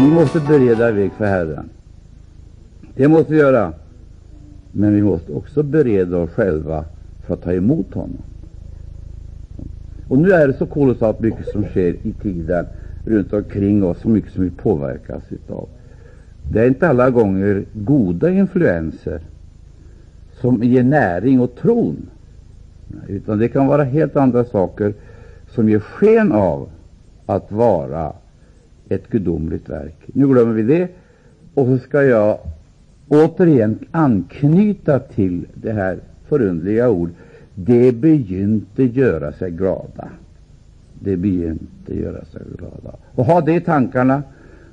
Vi måste bereda väg för Herren. Det måste vi göra. Men vi måste också bereda oss själva för att ta emot honom. Och nu är det så kolossalt mycket som sker i tiden runt omkring oss, så mycket som vi påverkas utav. Det är inte alla gånger goda influenser som ger näring åt tron, utan det kan vara helt andra saker som ger sken av att vara ett gudomligt verk. Nu glömmer vi det, och så ska jag återigen anknyta till det här förundliga ord. Det begynte göra sig glada. Det begynte göra sig glada. Och ha det i tankarna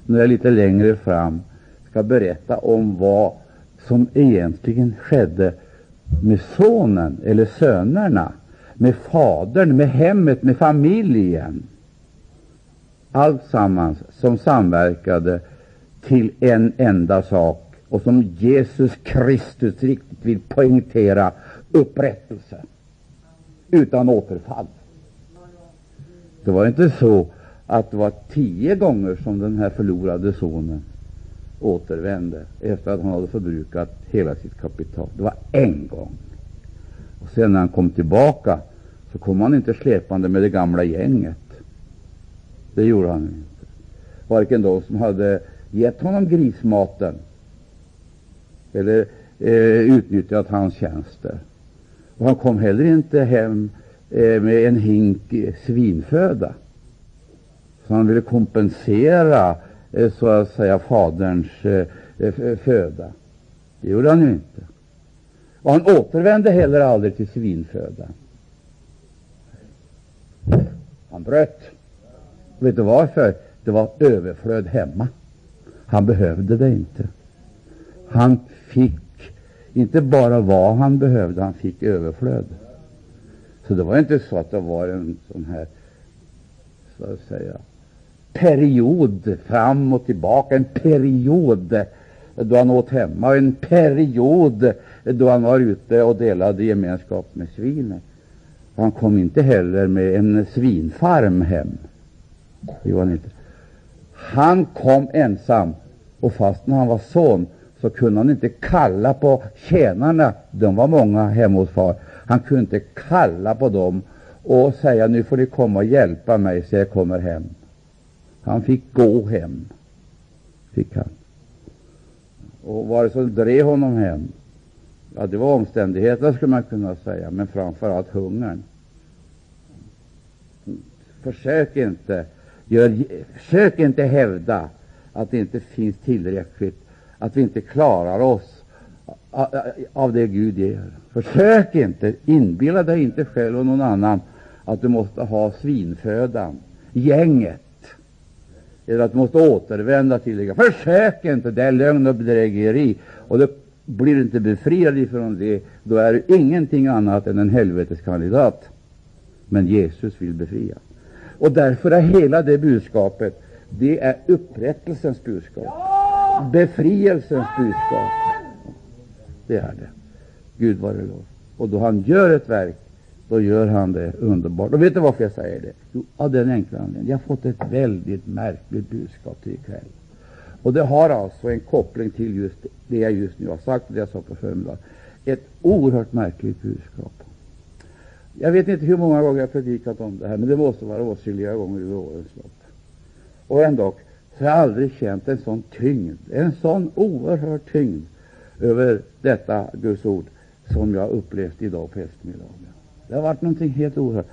när jag lite längre fram ska berätta om vad som egentligen skedde med sonen eller sönerna, med fadern, med hemmet, med familjen. Allt sammans som samverkade till en enda sak och som Jesus Kristus riktigt vill poängtera upprättelse utan återfall. Det var inte så att det var tio gånger som den här förlorade sonen återvände efter att han hade förbrukat hela sitt kapital. Det var en gång. Och sen när han kom tillbaka så kom han inte släpande med det gamla gänget. Det gjorde han inte. Varken de som hade gett honom grismaten eller eh, utnyttjat hans tjänster. Och han kom heller inte hem eh, med en hink eh, svinföda. Så han ville kompensera eh, så att säga faderns eh, föda. Det gjorde han ju inte. Och han återvände heller aldrig till svinföda. Han bröt. Vet du varför? Det var överflöd hemma. Han behövde det inte. Han fick inte bara vad han behövde, han fick överflöd. Så det var inte så att det var en sån här, så att säga, period fram och tillbaka, en period då han åt hemma och en period då han var ute och delade gemenskap med svinen. Han kom inte heller med en svinfarm hem. Det gjorde han inte. Han kom ensam, och fast när han var son så kunde han inte kalla på tjänarna. De var många hemma hos far. Han kunde inte kalla på dem och säga nu får ni komma och hjälpa mig så jag kommer hem. Han fick gå hem. Fick han. Och vad det som drev honom hem? Ja, det var omständigheterna skulle man kunna säga, men framför allt hungern. Försök inte, gör, försök inte hävda att det inte finns tillräckligt att vi inte klarar oss av det Gud ger. Försök inte, inbilla dig inte själv och någon annan att du måste ha svinfödan, gänget, eller att du måste återvända till det. Försök inte, det är lögn och bedrägeri. Och du blir inte befriad ifrån det, då är du ingenting annat än en helveteskandidat. Men Jesus vill befria. Och därför är hela det budskapet, det är upprättelsens budskap befrielsens budskap. Det är det. Gud vare lov. Och då han gör ett verk, då gör han det underbart. Och vet du varför jag säger det? Jo, av den enkla anledningen. Jag har fått ett väldigt märkligt budskap till ikväll. Och det har alltså en koppling till just det jag just nu har sagt och det jag sa på förmiddagen. Ett oerhört märkligt budskap. Jag vet inte hur många gånger jag predikat om det här, men det måste vara åtskilliga gånger i årens lopp. Och ändå, så jag aldrig känt en sån tyngd, en sån oerhörd tyngd över detta Guds ord som jag upplevt idag på eftermiddagen. Det har varit någonting helt oerhört.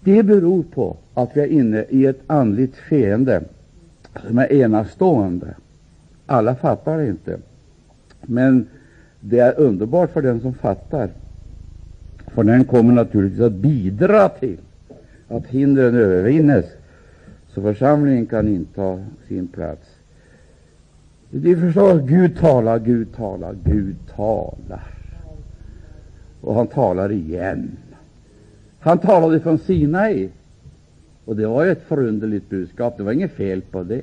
Det beror på att vi är inne i ett andligt skeende som är enastående. Alla fattar det inte, men det är underbart för den som fattar. För den kommer naturligtvis att bidra till att hindren övervinnes så församlingen kan inta sin plats. Det förstår Gud talar, Gud talar, Gud talar. Och han talar igen. Han talade från Sinai. Och det var ju ett förunderligt budskap. Det var inget fel på det.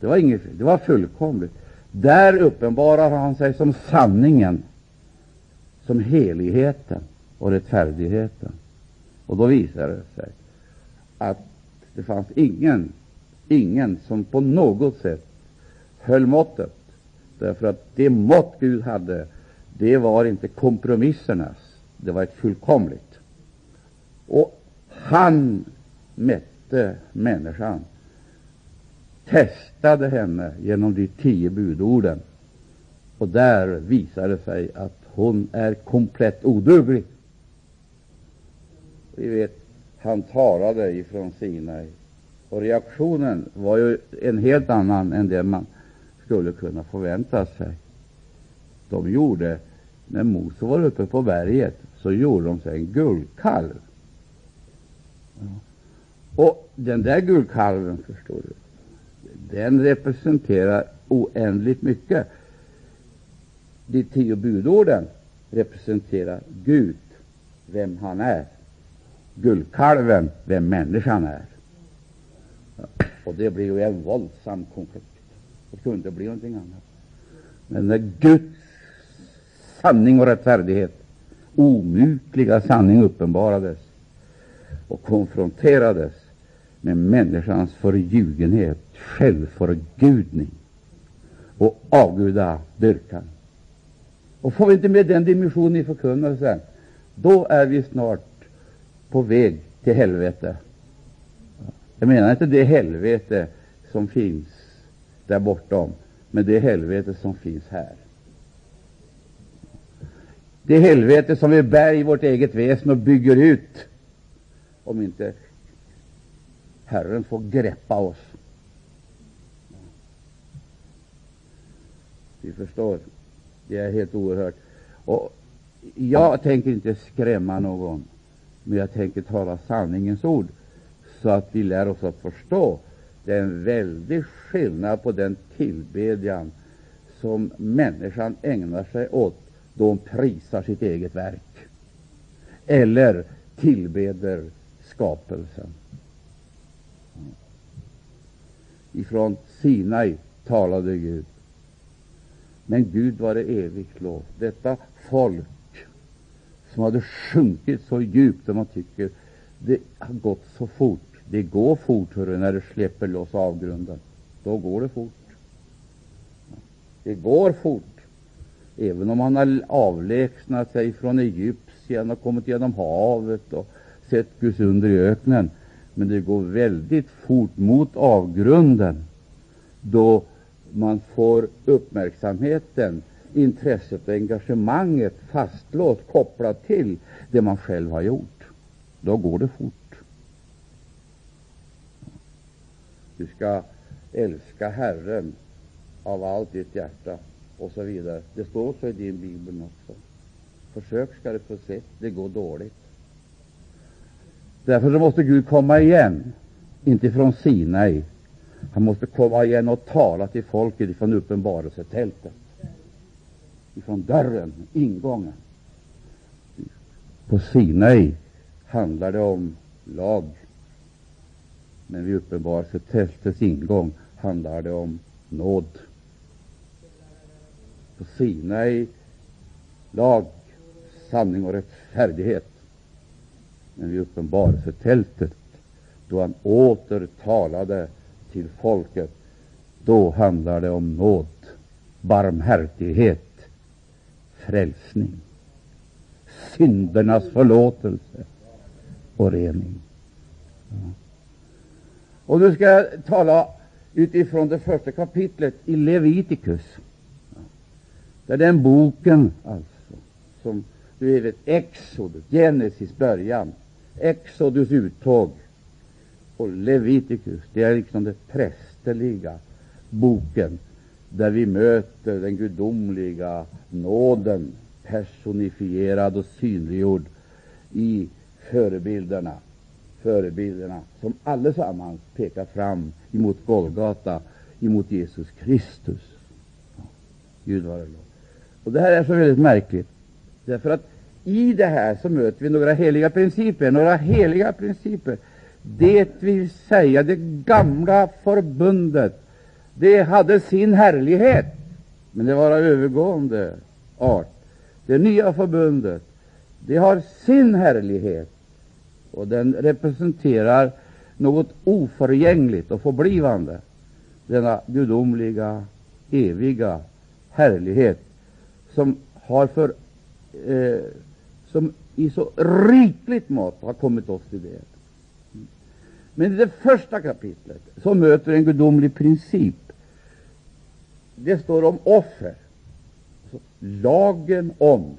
Det var, inget det var fullkomligt. Där uppenbarar han sig som sanningen, som heligheten och rättfärdigheten. Och då visade det sig att det fanns ingen ingen som på något sätt höll måttet. Därför att det mått Gud hade, det var inte kompromissernas, det var ett fullkomligt. Och han mätte människan, testade henne genom de tio budorden. Och där visade det sig att hon är komplett oduglig. Vi vet, han talade ifrån Sinai, och reaktionen var ju en helt annan än den man skulle kunna förvänta sig. De gjorde, när Mose var uppe på berget, så gjorde de sig en guldkalv. Och den där guldkalven, förstår du, den representerar oändligt mycket. De tio budorden representerar Gud, vem han är. Guldkalven, vem människan är. Och det blir ju en våldsam konflikt. Det kunde inte bli någonting annat. Men när Guds sanning och rättfärdighet, omutliga sanning, uppenbarades och konfronterades med människans förljugenhet, självförgudning och avgudadyrkan. Och får vi inte med den dimensionen i förkunnelsen, då är vi snart på väg till helvete. Jag menar inte det helvete som finns där bortom, men det helvete som finns här. Det helvete som vi bär i vårt eget väsen och bygger ut, om inte Herren får greppa oss. Vi förstår. Det är helt oerhört. Och jag tänker inte skrämma någon, men jag tänker tala sanningens ord så att vi lär oss att förstå. Det är en väldig skillnad på den tillbedjan som människan ägnar sig åt då hon prisar sitt eget verk eller tillbeder skapelsen. Ifrån Sinai talade Gud. Men Gud var det evigt lov. Detta folk som hade sjunkit så djupt att man tycker det har gått så fort. Det går fort hörru, när du släpper loss avgrunden. Då går det fort. Det går fort. Även om man har avlägsnat sig från Egypten och kommit genom havet och sett Guds under i öknen. Men det går väldigt fort mot avgrunden då man får uppmärksamheten, intresset och engagemanget fastlåst, kopplat till det man själv har gjort. Då går det fort. Du ska älska Herren av allt ditt hjärta och så vidare. Det står så i din bibel också. Försök ska du få se, det går dåligt. Därför måste Gud komma igen, inte från Sinai. Han måste komma igen och tala till folket ifrån uppenbarelsetältet, ifrån dörren, ingången. På Sinai handlar det om lag, men vid uppenbarelsetältets ingång handlar det om nåd. På Sinai lag, sanning och rättfärdighet. Men vid uppenbarelsetältet, då han åter talade till folket, då handlar det om nåd, barmhärtighet, frälsning, syndernas förlåtelse och rening. Ja. Och nu ska jag tala utifrån det första kapitlet i Levitikus. Det är den boken alltså, som du vet, Exodus, Genesis början, Exodus uttåg och Levitikus, det är liksom den prästerliga boken där vi möter den gudomliga nåden personifierad och synliggjord i förebilderna förebilderna som allesammans pekar fram emot Golgata, emot Jesus Kristus. Ja, Gud vare lov. Och det här är så väldigt märkligt, därför att i det här så möter vi några heliga principer. Några heliga principer. Det vill säga, det gamla förbundet, det hade sin härlighet, men det var av övergående art. Det nya förbundet, det har sin härlighet, och den representerar något oförgängligt och förblivande, denna gudomliga, eviga härlighet som har för eh, som i så rikligt mått har kommit oss till del. Men i det första kapitlet så möter en gudomlig princip. Det står om offer. Så, lagen om.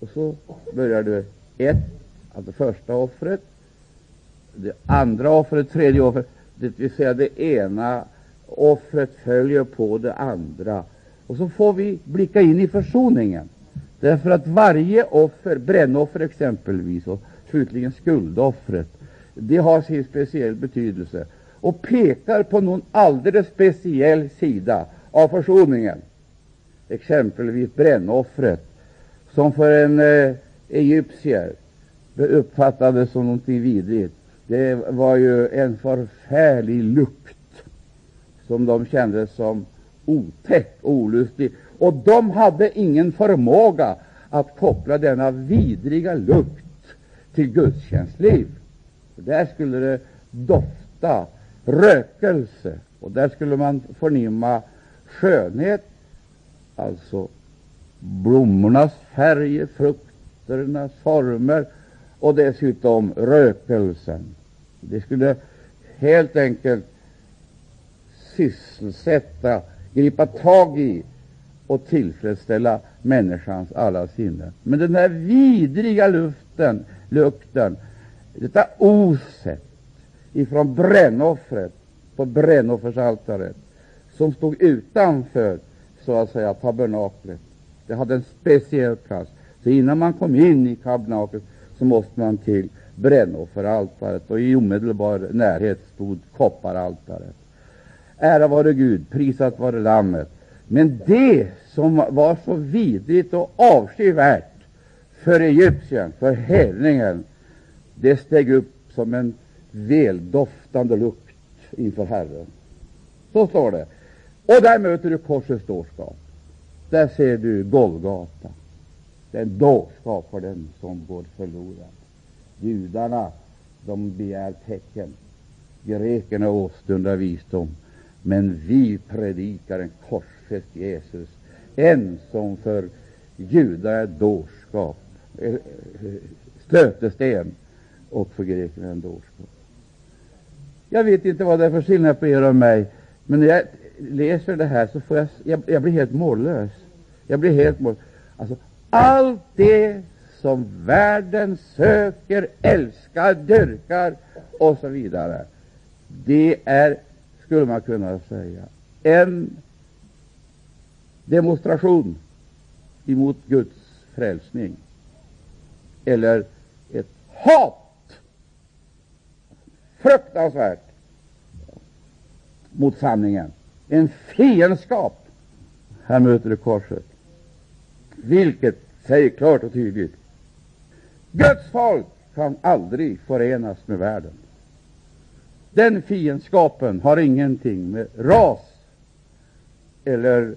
Och så börjar du ett, alltså första offret, det andra offret, tredje offret, det vill säga det ena offret följer på det andra. Och så får vi blicka in i försoningen. Därför att varje offer, brännoffer exempelvis, och slutligen skuldoffret, det har sin speciell betydelse och pekar på någon alldeles speciell sida av försoningen. Exempelvis brännoffret, som för en eh, egyptier uppfattades som någonting vidrigt. Det var ju en förfärlig lukt som de kände som otäck och olustig. Och de hade ingen förmåga att koppla denna vidriga lukt till gudstjänstliv. Där skulle det dofta rökelse, och där skulle man förnimma skönhet, alltså blommornas färger, frukternas former och dessutom rökelsen. Det skulle helt enkelt sysselsätta, gripa tag i och tillfredsställa människans alla sinnen. Men den här vidriga luften, lukten, detta oset ifrån brännoffret på brännoffersaltaret som stod utanför så att säga tabernaklet, det hade en speciell plats. Så innan man kom in i tabernaklet så måste man till brännofferaltaret, och i omedelbar närhet stod kopparaltaret. Ära vare Gud, prisat vare Lammet. Men det som var så vidrigt och avskyvärt för Egypten, för hedningen, det steg upp som en väldoftande lukt inför Herren. Så står det. Och där möter du korsets dårskap. Där ser du Golgata. den dårskap för den som går förlorad. Judarna de begär tecken. Grekerna åstundar visdom. Men vi predikar en korsfäst Jesus, en som för judar är dårskap, eh, eh, stötesten, och för grekerna ändå. Jag vet inte vad det är för skillnad på er och mig, men när jag läser det här så får jag, jag, jag blir helt mållös. Jag blir helt mållös. Alltså, allt det som världen söker, älskar, dyrkar och så vidare, det är skulle man kunna säga, en demonstration emot Guds frälsning, eller ett hat, fruktansvärt, mot sanningen, en fiendskap. Här möter du korset, vilket säger klart och tydligt Guds folk kan aldrig förenas med världen. Den fiendskapen har ingenting med ras eller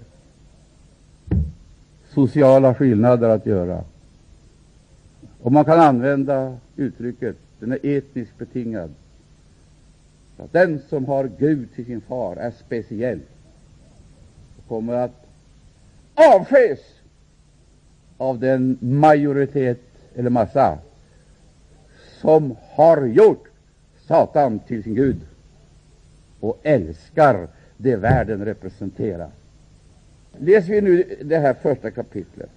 sociala skillnader att göra. Och man kan använda uttrycket den är etniskt betingad. Att den som har Gud till sin far är speciell och kommer att avskäs av den majoritet eller massa som har gjort Satan till sin Gud och älskar det världen representerar. Läser vi nu det här första kapitlet,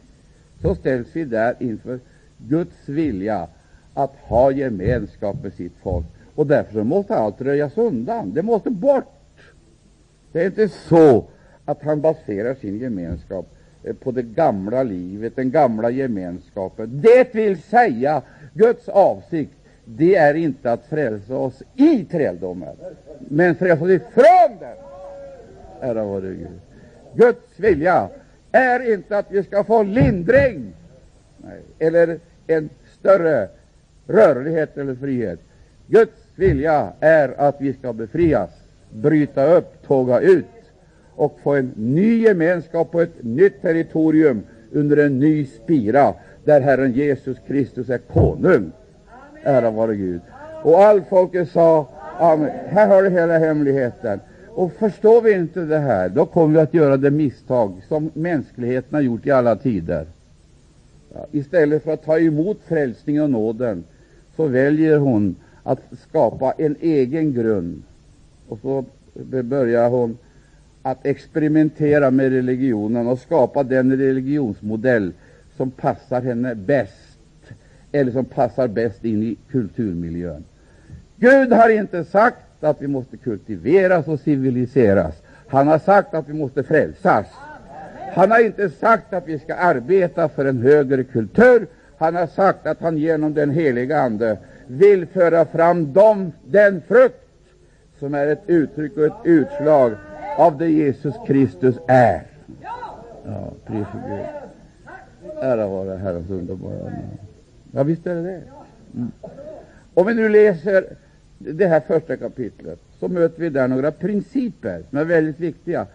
så ställs vi där inför Guds vilja att ha gemenskap med sitt folk. Och därför måste allt röjas undan. Det måste bort. Det är inte så att han baserar sin gemenskap eh, på det gamla livet, den gamla gemenskapen. Det vill säga, Guds avsikt det är inte att frälsa oss i träldomen, men frälsa oss ifrån den. Ära vare Gud. Guds vilja är inte att vi ska få lindring nej, eller en större rörlighet eller frihet. Guds vilja är att vi ska befrias, bryta upp, tåga ut och få en ny gemenskap på ett nytt territorium under en ny spira, där Herren Jesus Kristus är konung. Ära vare Gud. Och allt folket sa Amen. Här har du hela hemligheten. Och förstår vi inte det här, då kommer vi att göra det misstag som mänskligheten har gjort i alla tider. Ja, istället för att ta emot frälsningen och nåden, så väljer hon att skapa en egen grund. Och så börjar hon att experimentera med religionen och skapa den religionsmodell som passar henne bäst, eller som passar bäst in i kulturmiljön. Gud har inte sagt att vi måste kultiveras och civiliseras. Han har sagt att vi måste frälsas. Han har inte sagt att vi ska arbeta för en högre kultur. Han har sagt att han genom den heliga Ande vill föra fram dem, den frukt som är ett uttryck och ett utslag av det Jesus Kristus är. Ja, pris för Gud. Ära vare Herrens underbara namn. Ja, visst är det det. Mm. Om vi nu läser det här första kapitlet, så möter vi där några principer som är väldigt viktiga.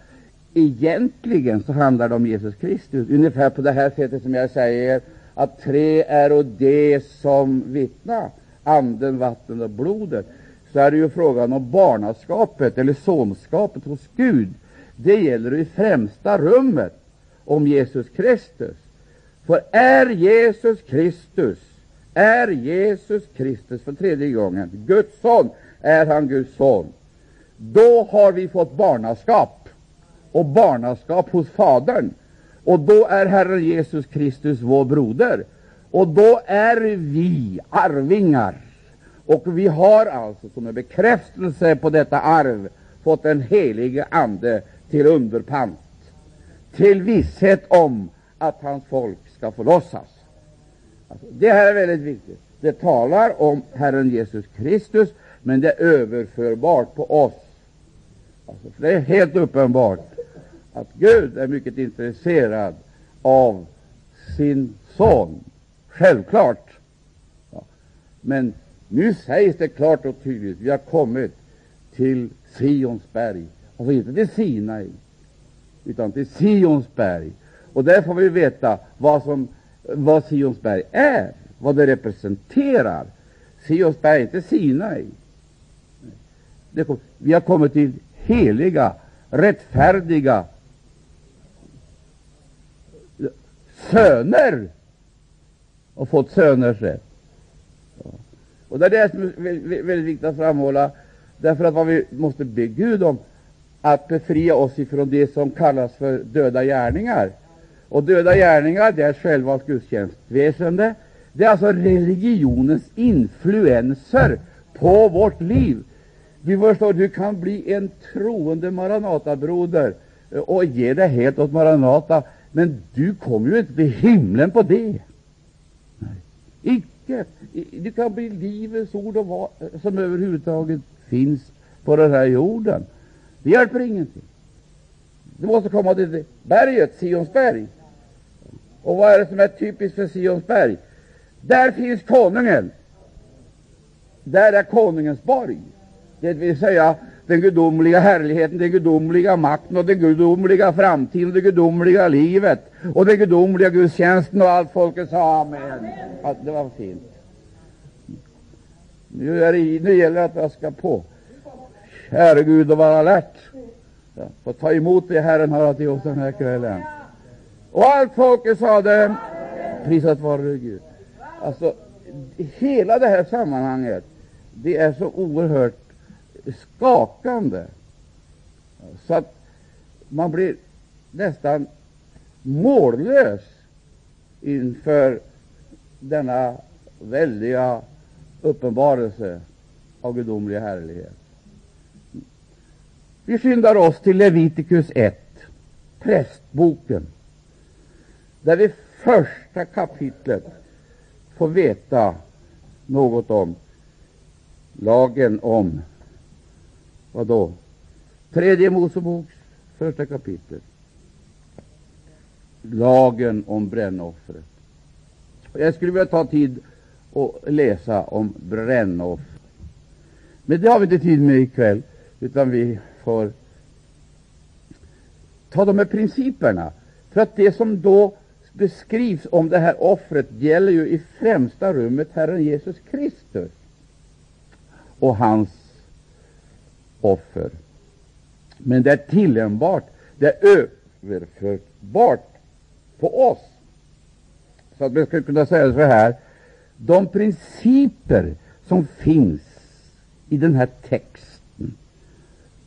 Egentligen så handlar det om Jesus Kristus, ungefär på det här sättet som jag säger att tre är och det som vittnar, anden, vatten och blodet, så är det ju frågan om barnaskapet eller sonskapet hos Gud. Det gäller i främsta rummet om Jesus Kristus. För är Jesus Kristus är Jesus Kristus för tredje gången Guds son, är han Guds son, då har vi fått barnaskap, och barnaskap hos Fadern. Och då är Herren Jesus Kristus vår broder, och då är vi arvingar. Och vi har alltså som en bekräftelse på detta arv fått den helige Ande till underpant, till visshet om att hans folk ska förlossas. Alltså, det här är väldigt viktigt. Det talar om Herren Jesus Kristus, men det är överförbart på oss. Alltså, för det är helt uppenbart att Gud är mycket intresserad av sin son. Självklart. Ja. Men nu sägs det klart och tydligt vi har kommit till Sionsberg. Alltså inte till Sinai, utan till Sionsberg. Och där får vi veta vad som vad Sionsberg är, vad det representerar. Sionsberg är inte Sinai. Kom, vi har kommit till heliga, rättfärdiga söner och fått söners rätt. Och Det är det som är väldigt, viktigt att framhålla, därför att vad vi måste be Gud om att befria oss ifrån det som kallas för döda gärningar. Och döda gärningar, det är själva gudstjänstväsende. Det är alltså religionens influenser på vårt liv. Vi förstår, du kan bli en troende Maranatabroder eh, och ge dig helt åt Maranata, men du kommer ju inte till himlen på det. Icke. Det kan bli Livets ord och vad som överhuvudtaget finns på den här jorden. Det hjälper ingenting. Du måste komma till berget, Sionsberg. Och vad är det som är typiskt för Sionsberg? Där finns konungen. Där är konungens borg, det vill säga den gudomliga härligheten, den gudomliga makten och den gudomliga framtiden, och det gudomliga livet och den gudomliga gudstjänsten och allt folket sa amen. Ja, det var fint. Nu, är det, nu gäller det att raska på. Käre Gud, och vara alert. Ja, få ta emot det Herren har att ge oss den här kvällen. Och allt folket sade, prisat vare Gud. Alltså, hela det här sammanhanget, det är så oerhört skakande, så att man blir nästan mållös inför denna väldiga uppenbarelse av gudomlig härlighet. Vi skyndar oss till Levitikus 1, prästboken där vi första kapitlet får veta något om lagen om vad då? Tredje Moseboks första kapitel. Lagen om brännoffret. Jag skulle vilja ta tid och läsa om brännoffer. Men det har vi inte tid med ikväll, utan vi får ta de här principerna. För att det som då beskrivs om det här offret gäller ju i främsta rummet Herren Jesus Kristus. och hans offer. Men det är tillämpbart, det är överförbart på oss. Så att man skulle kunna säga så här, de principer som finns i den här texten,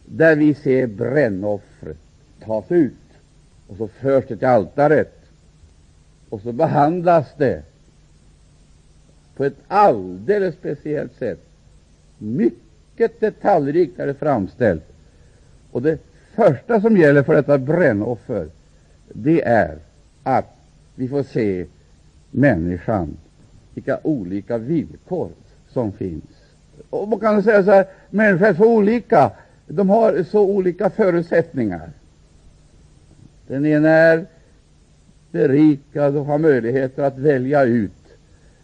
där vi ser brännoffret tas ut och så förs det till altaret och så behandlas det på ett alldeles speciellt sätt. Mycket detaljrikt är det framställt. Och det första som gäller för detta brännoffer, det är att vi får se människan, vilka olika villkor som finns. Och man kan säga så här, människor är så olika, de har så olika förutsättningar. Den ena är berikad och har möjligheter att välja ut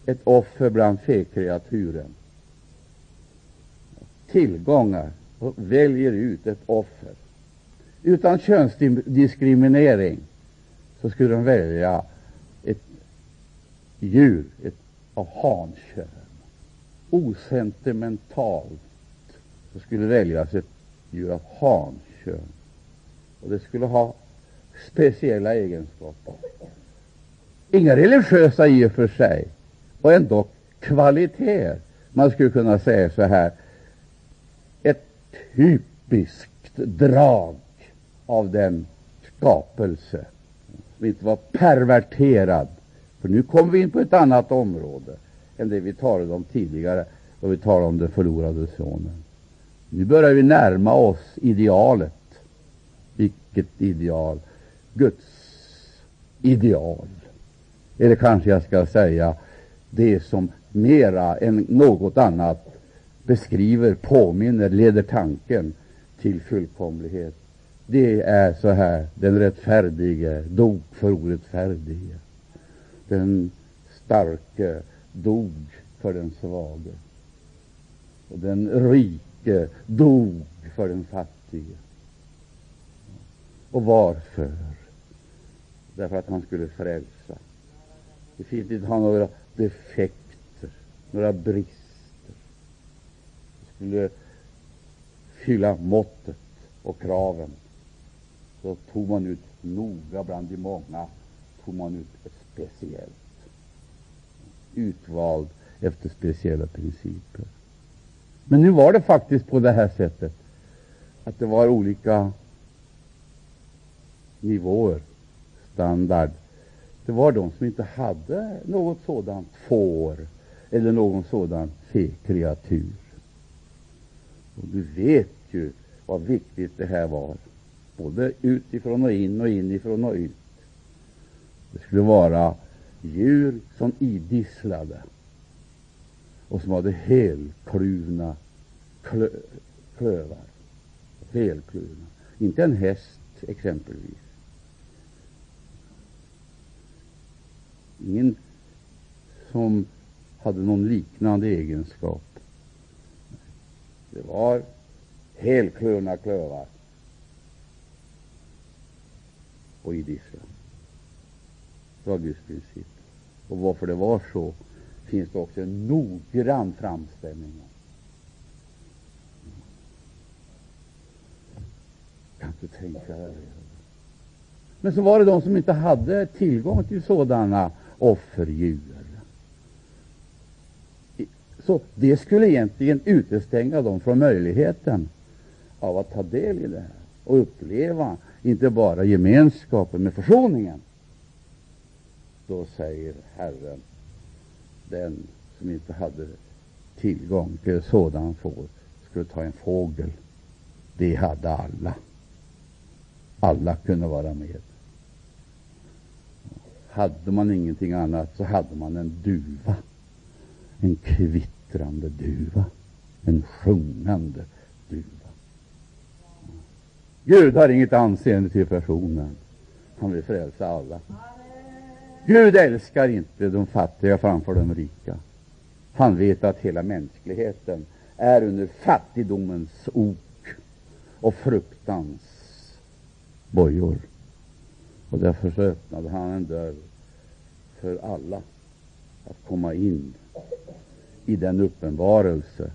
ett offer bland fekreaturen. Tillgångar och väljer ut ett offer. Utan könsdiskriminering så skulle de välja ett djur ett av hankön. Osentimentalt så skulle väljas ett djur av hankön. Och det skulle ha speciella egenskaper. Inga religiösa i och för sig, och ändå kvaliteter. Man skulle kunna säga så här, typiskt drag av den skapelse som inte var perverterad. För nu kommer vi in på ett annat område än det vi talade om tidigare, då vi talade om den förlorade sonen. Nu börjar vi närma oss idealet. Vilket ideal? Guds ideal. Eller kanske jag ska säga det som mera än något annat beskriver, påminner, leder tanken till fullkomlighet. Det är så här, den rättfärdige dog för orättfärdige. Den starke dog för den svage. Och den rike dog för den fattige. Och varför? Därför att han skulle frälsa. Det finns inte ha några defekter, några brister. Skulle fylla måttet och kraven. Så tog man ut noga bland de många, tog man ut ett speciellt, utvald efter speciella principer. Men nu var det faktiskt på det här sättet att det var olika nivåer, standard. Det var de som inte hade något sådant får eller någon sådan fe-kreatur. Och du vet ju vad viktigt det här var, både utifrån och in och inifrån och ut. Det skulle vara djur som idisslade och som hade helkluvna klö, klövar. Helkluvna. Inte en häst exempelvis. Ingen som hade någon liknande egenskap. Det var helkluvna klövar och idisslar. Det var Guds princip. Och varför det var så finns det också en noggrann framställning om. Kan du tänka dig Men så var det de som inte hade tillgång till sådana offerdjur. Så det skulle egentligen utestänga dem från möjligheten av att ta del i det här och uppleva inte bara gemenskapen med försoningen. Då säger Herren, den som inte hade tillgång till sådan får skulle ta en fågel. Det hade alla. Alla kunde vara med. Hade man ingenting annat så hade man en duva, en kvittrande duva, en sjungande duva. Gud har inget anseende till personen. Han vill frälsa alla. Gud älskar inte de fattiga framför de rika. Han vet att hela mänskligheten är under fattigdomens ok och fruktans bojor. Och därför så öppnade han en dörr för alla att komma in i den uppenbarelse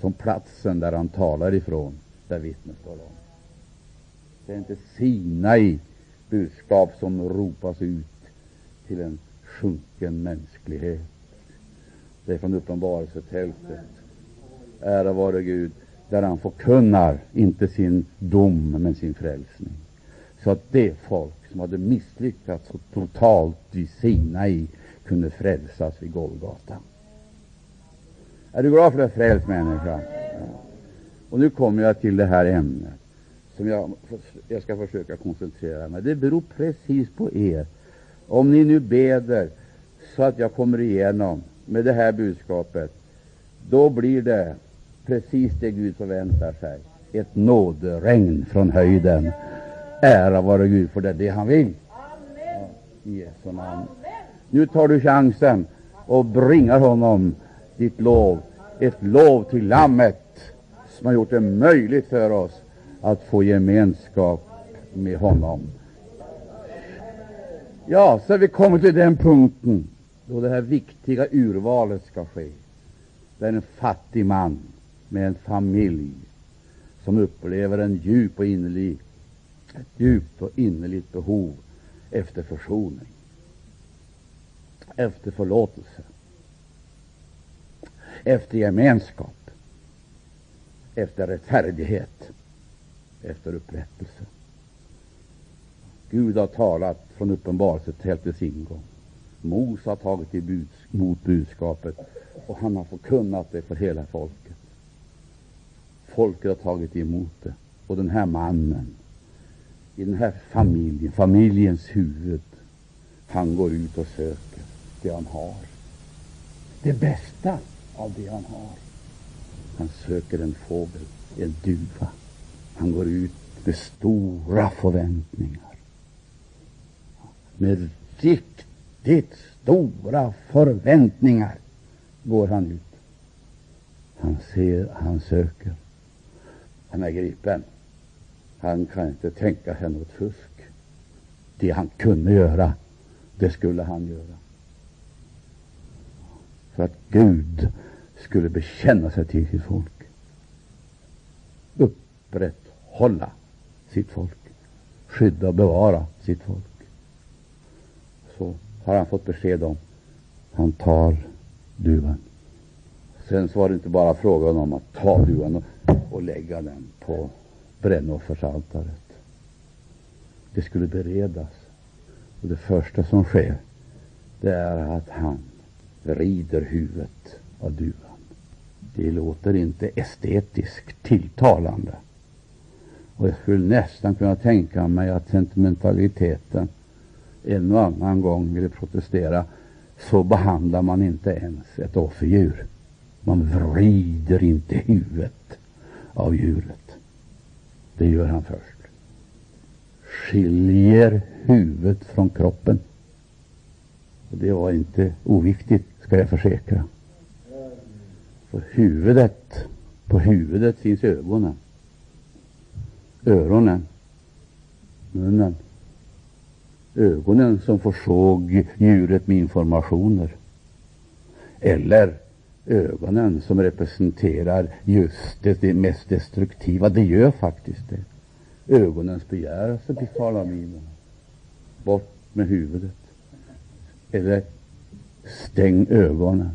som platsen där han talar ifrån, där vittnet står om. Det är inte Sinai budskap som ropas ut till en sjunken mänsklighet. Det är från uppenbarelsetältet. Ära vare Gud, där han förkunnar inte sin dom, men sin frälsning. Så att det folk som hade misslyckats så totalt i Sinai kunde frälsas vid Golgata. Är du glad för att frälst människa? Ja. Och nu kommer jag till det här ämnet som jag, jag ska försöka koncentrera mig. Det beror precis på er. Om ni nu beder så att jag kommer igenom med det här budskapet, då blir det precis det Gud förväntar sig. Ett nåderegn från höjden. Ära vare Gud, för det är det han vill. Ja, I Jesu namn. Nu tar du chansen och bringar honom ditt lov. Ett lov till Lammet som har gjort det möjligt för oss att få gemenskap med honom. Ja, så har vi kommit till den punkten då det här viktiga urvalet ska ske. Det är en fattig man med en familj som upplever en djup och innerlig, ett djupt och innerligt behov efter försoning, efter förlåtelse, efter gemenskap, efter rättfärdighet, efter upprättelse. Gud har talat från uppenbarelsetältets ingång. Mose har tagit emot budskapet och han har förkunnat det för hela folket. Folket har tagit emot det. Och den här mannen i den här familjen, familjens huvud, han går ut och söker det han har. Det bästa av det han har. Han söker en fågel, en duva. Han går ut med stora förväntningar. Med riktigt stora förväntningar går han ut. Han ser, han söker. Han är gripen. Han kan inte tänka sig något fusk. Det han kunde göra, det skulle han göra. För att Gud skulle bekänna sig till sitt folk. Upprätthålla sitt folk. Skydda och bevara sitt folk. Så har han fått besked om. Han tar duvan. Sen så var det inte bara frågan om att ta duvan och, och lägga den på brännoffersaltaret. Det skulle beredas. Och det första som sker, det är att han vrider huvudet av duvan. Det låter inte estetiskt tilltalande. Och jag skulle nästan kunna tänka mig att sentimentaliteten en och annan gång ville protestera. Så behandlar man inte ens ett offerdjur. Man vrider inte huvudet av djuret. Det gör han först. Skiljer huvudet från kroppen. Och det var inte oviktigt, ska jag försäkra. För huvudet, på huvudet finns ögonen, öronen, munnen, ögonen som försåg djuret med informationer. Eller ögonen som representerar just det, det mest destruktiva. Det gör faktiskt det. Ögonens begärelse betalar minen. Bort med huvudet. Eller stäng ögonen.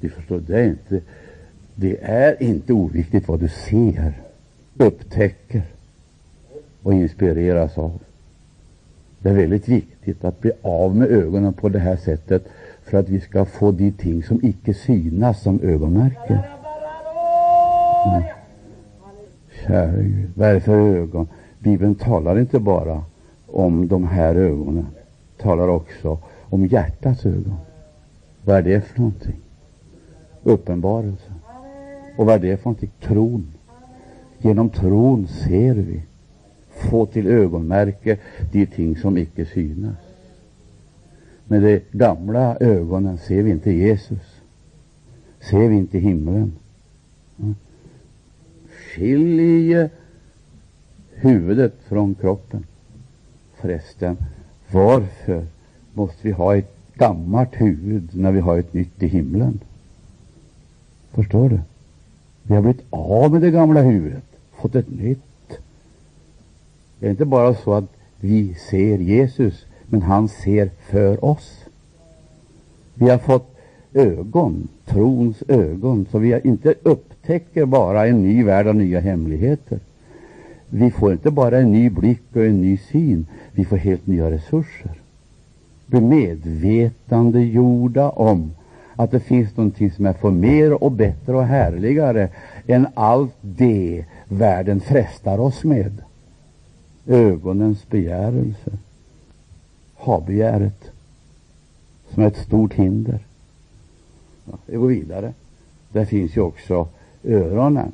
Du förstår, det är inte, det är inte oviktigt vad du ser, upptäcker och inspireras av. Det är väldigt viktigt att bli av med ögonen på det här sättet för att vi ska få de ting som icke synas som ögonmärken. Mm. Käre Gud, vad är det för ögon? Bibeln talar inte bara om de här ögonen, talar också om hjärtats ögon. Vad är det för någonting? Uppenbarelse. Och vad är det för någonting? Tron. Genom tron ser vi, få till ögonmärke de ting som icke synas. Med de gamla ögonen ser vi inte Jesus, ser vi inte himlen. Skilj huvudet från kroppen. Förresten, varför måste vi ha ett gammalt huvud när vi har ett nytt i himlen? Förstår du? Vi har blivit av med det gamla huvudet, fått ett nytt. Det är inte bara så att vi ser Jesus, men han ser för oss. Vi har fått ögon, trons ögon, så vi inte upptäcker bara en ny värld och nya hemligheter. Vi får inte bara en ny blick och en ny syn, vi får helt nya resurser blir medvetande gjorda om att det finns någonting som är för mer och bättre och härligare än allt det världen frestar oss med. Ögonens begärelse, Habegäret. som är ett stort hinder. Ja, vi går vidare. Där finns ju också öronen.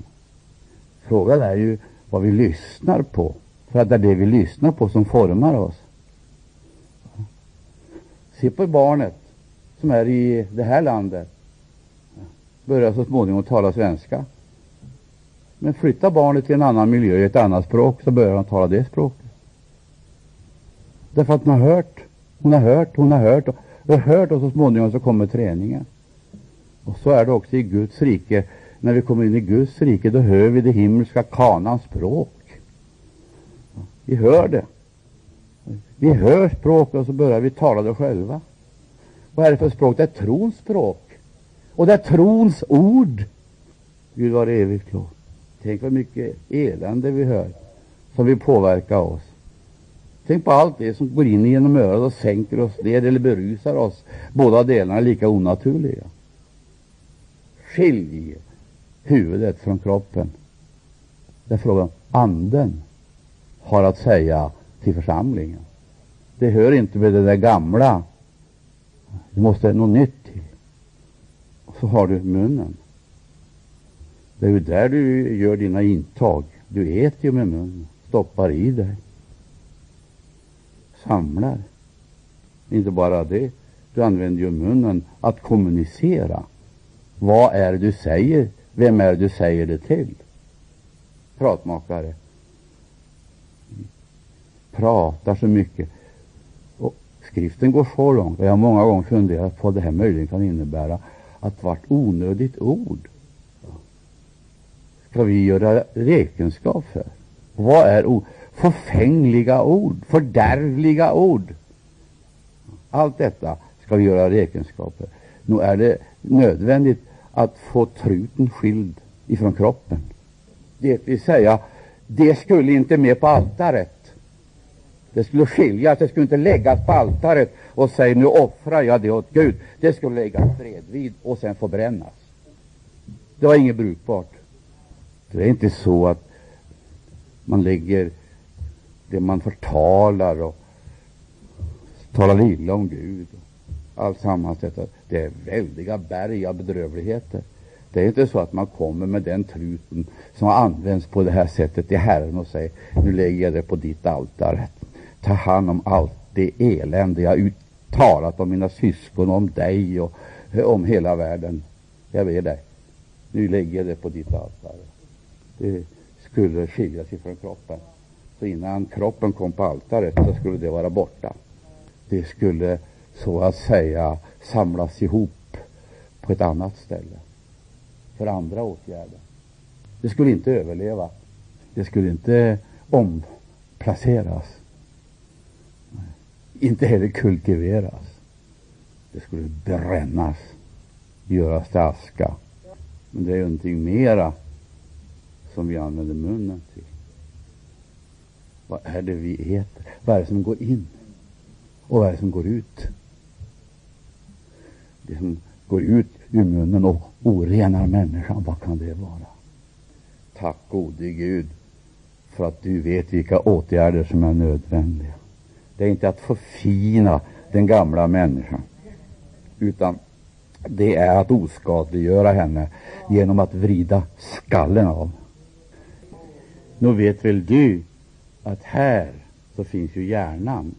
Frågan är ju vad vi lyssnar på. För att det är det vi lyssnar på som formar oss. Se på barnet som är i det här landet. Börjar så småningom tala svenska. Men flytta barnet till en annan miljö, i ett annat språk, så börjar han tala det språket. Därför att hon har hört, hon har hört, hon har hört, och, och hört och så småningom så kommer träningen. Och så är det också i Guds rike. När vi kommer in i Guds rike, då hör vi det himmelska kanans språk. Vi hör det. Vi hör språket och så börjar vi tala det själva. Vad är det för språk? Det är trons språk. Och det är trons ord. Gud var evigt lov. Tänk vad mycket elände vi hör som vill påverka oss. Tänk på allt det som går in genom örat och sänker oss ner eller berusar oss. Båda delarna är lika onaturliga. Skilj huvudet från kroppen. Det är frågan anden har att säga till församlingen. Det hör inte med det där gamla. Det måste något nytt till. Och så har du munnen. Det är ju där du gör dina intag. Du äter ju med munnen, stoppar i dig, samlar. Inte bara det, du använder ju munnen att kommunicera. Vad är det du säger? Vem är det du säger det till? Pratmakare. Pratar så mycket. Och skriften går så långt, och jag har många gånger funderat på vad det här möjligen kan innebära, att vart onödigt ord ska vi göra räkenskap för. Vad är ord? Förfängliga ord, fördärvliga ord. Allt detta ska vi göra räkenskap för. Nu är det nödvändigt att få truten skild ifrån kroppen. Det vill säga, det skulle inte med på altaret. Det skulle skiljas, det skulle inte läggas på altaret och säga nu offrar jag det åt Gud. Det skulle läggas bredvid och sen få brännas. Det var inget brukbart. Det är inte så att man lägger det man förtalar och talar illa om Gud. Allt sammans detta. Det är väldiga berg av bedrövligheter. Det är inte så att man kommer med den truten som används på det här sättet till Herren och säger nu lägger jag det på ditt altare. Ta hand om allt det elände jag uttalat talat om mina syskon, om dig och om hela världen. Jag ber dig, nu lägger jag det på ditt altare det skulle skiljas ifrån kroppen. Så innan kroppen kom på altaret så skulle det vara borta. Det skulle så att säga samlas ihop på ett annat ställe för andra åtgärder. Det skulle inte överleva. Det skulle inte omplaceras. Inte heller kultiveras. Det skulle brännas, göras till aska. Men det är ju någonting mera som vi använder munnen till. Vad är det vi äter? Vad är det som går in? Och vad är det som går ut? Det som går ut ur munnen och orenar människan, vad kan det vara? Tack gode Gud för att du vet vilka åtgärder som är nödvändiga. Det är inte att förfina den gamla människan, utan det är att oskadliggöra henne genom att vrida skallen av nu vet väl du att här så finns ju hjärnan,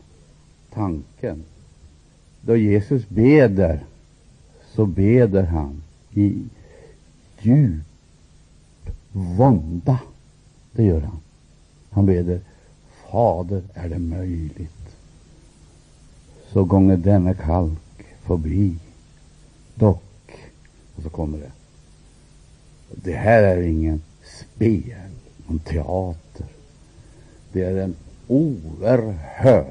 tanken. Då Jesus beder, så beder han i djup vånda. Det gör han. Han beder Fader, är det möjligt, så gånge denna kalk förbi. Dock, och så kommer det. Det här är ingen spel, någon teater. Det är en oerhörd,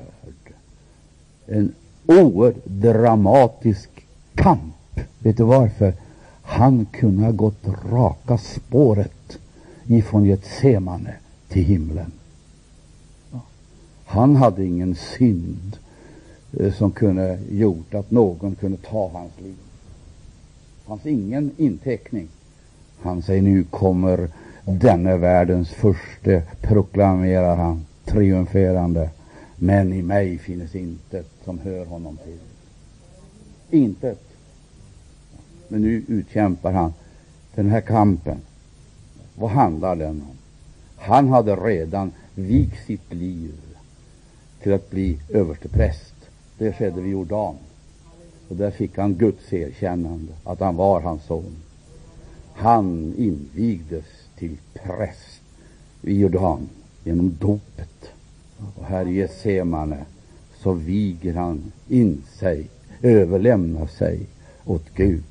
en oerhört dramatisk kamp. Vet du varför? Han kunde ha gått raka spåret ifrån Getsemane till himlen. Han hade ingen synd Eh, som kunde gjort att någon kunde ta hans liv. Det fanns ingen inteckning. Han säger nu kommer denne världens första, proklamerar han triumferande. Men i mig finns intet som hör honom till. Intet. Men nu utkämpar han den här kampen. Vad handlar den om? Han hade redan vigt sitt liv till att bli överstepräst. Det skedde vid Jordan. Och där fick han Guds erkännande att han var hans son. Han invigdes till präst i Jordan genom dopet. Och här i Getsemane så viger han in sig, överlämnar sig åt Gud.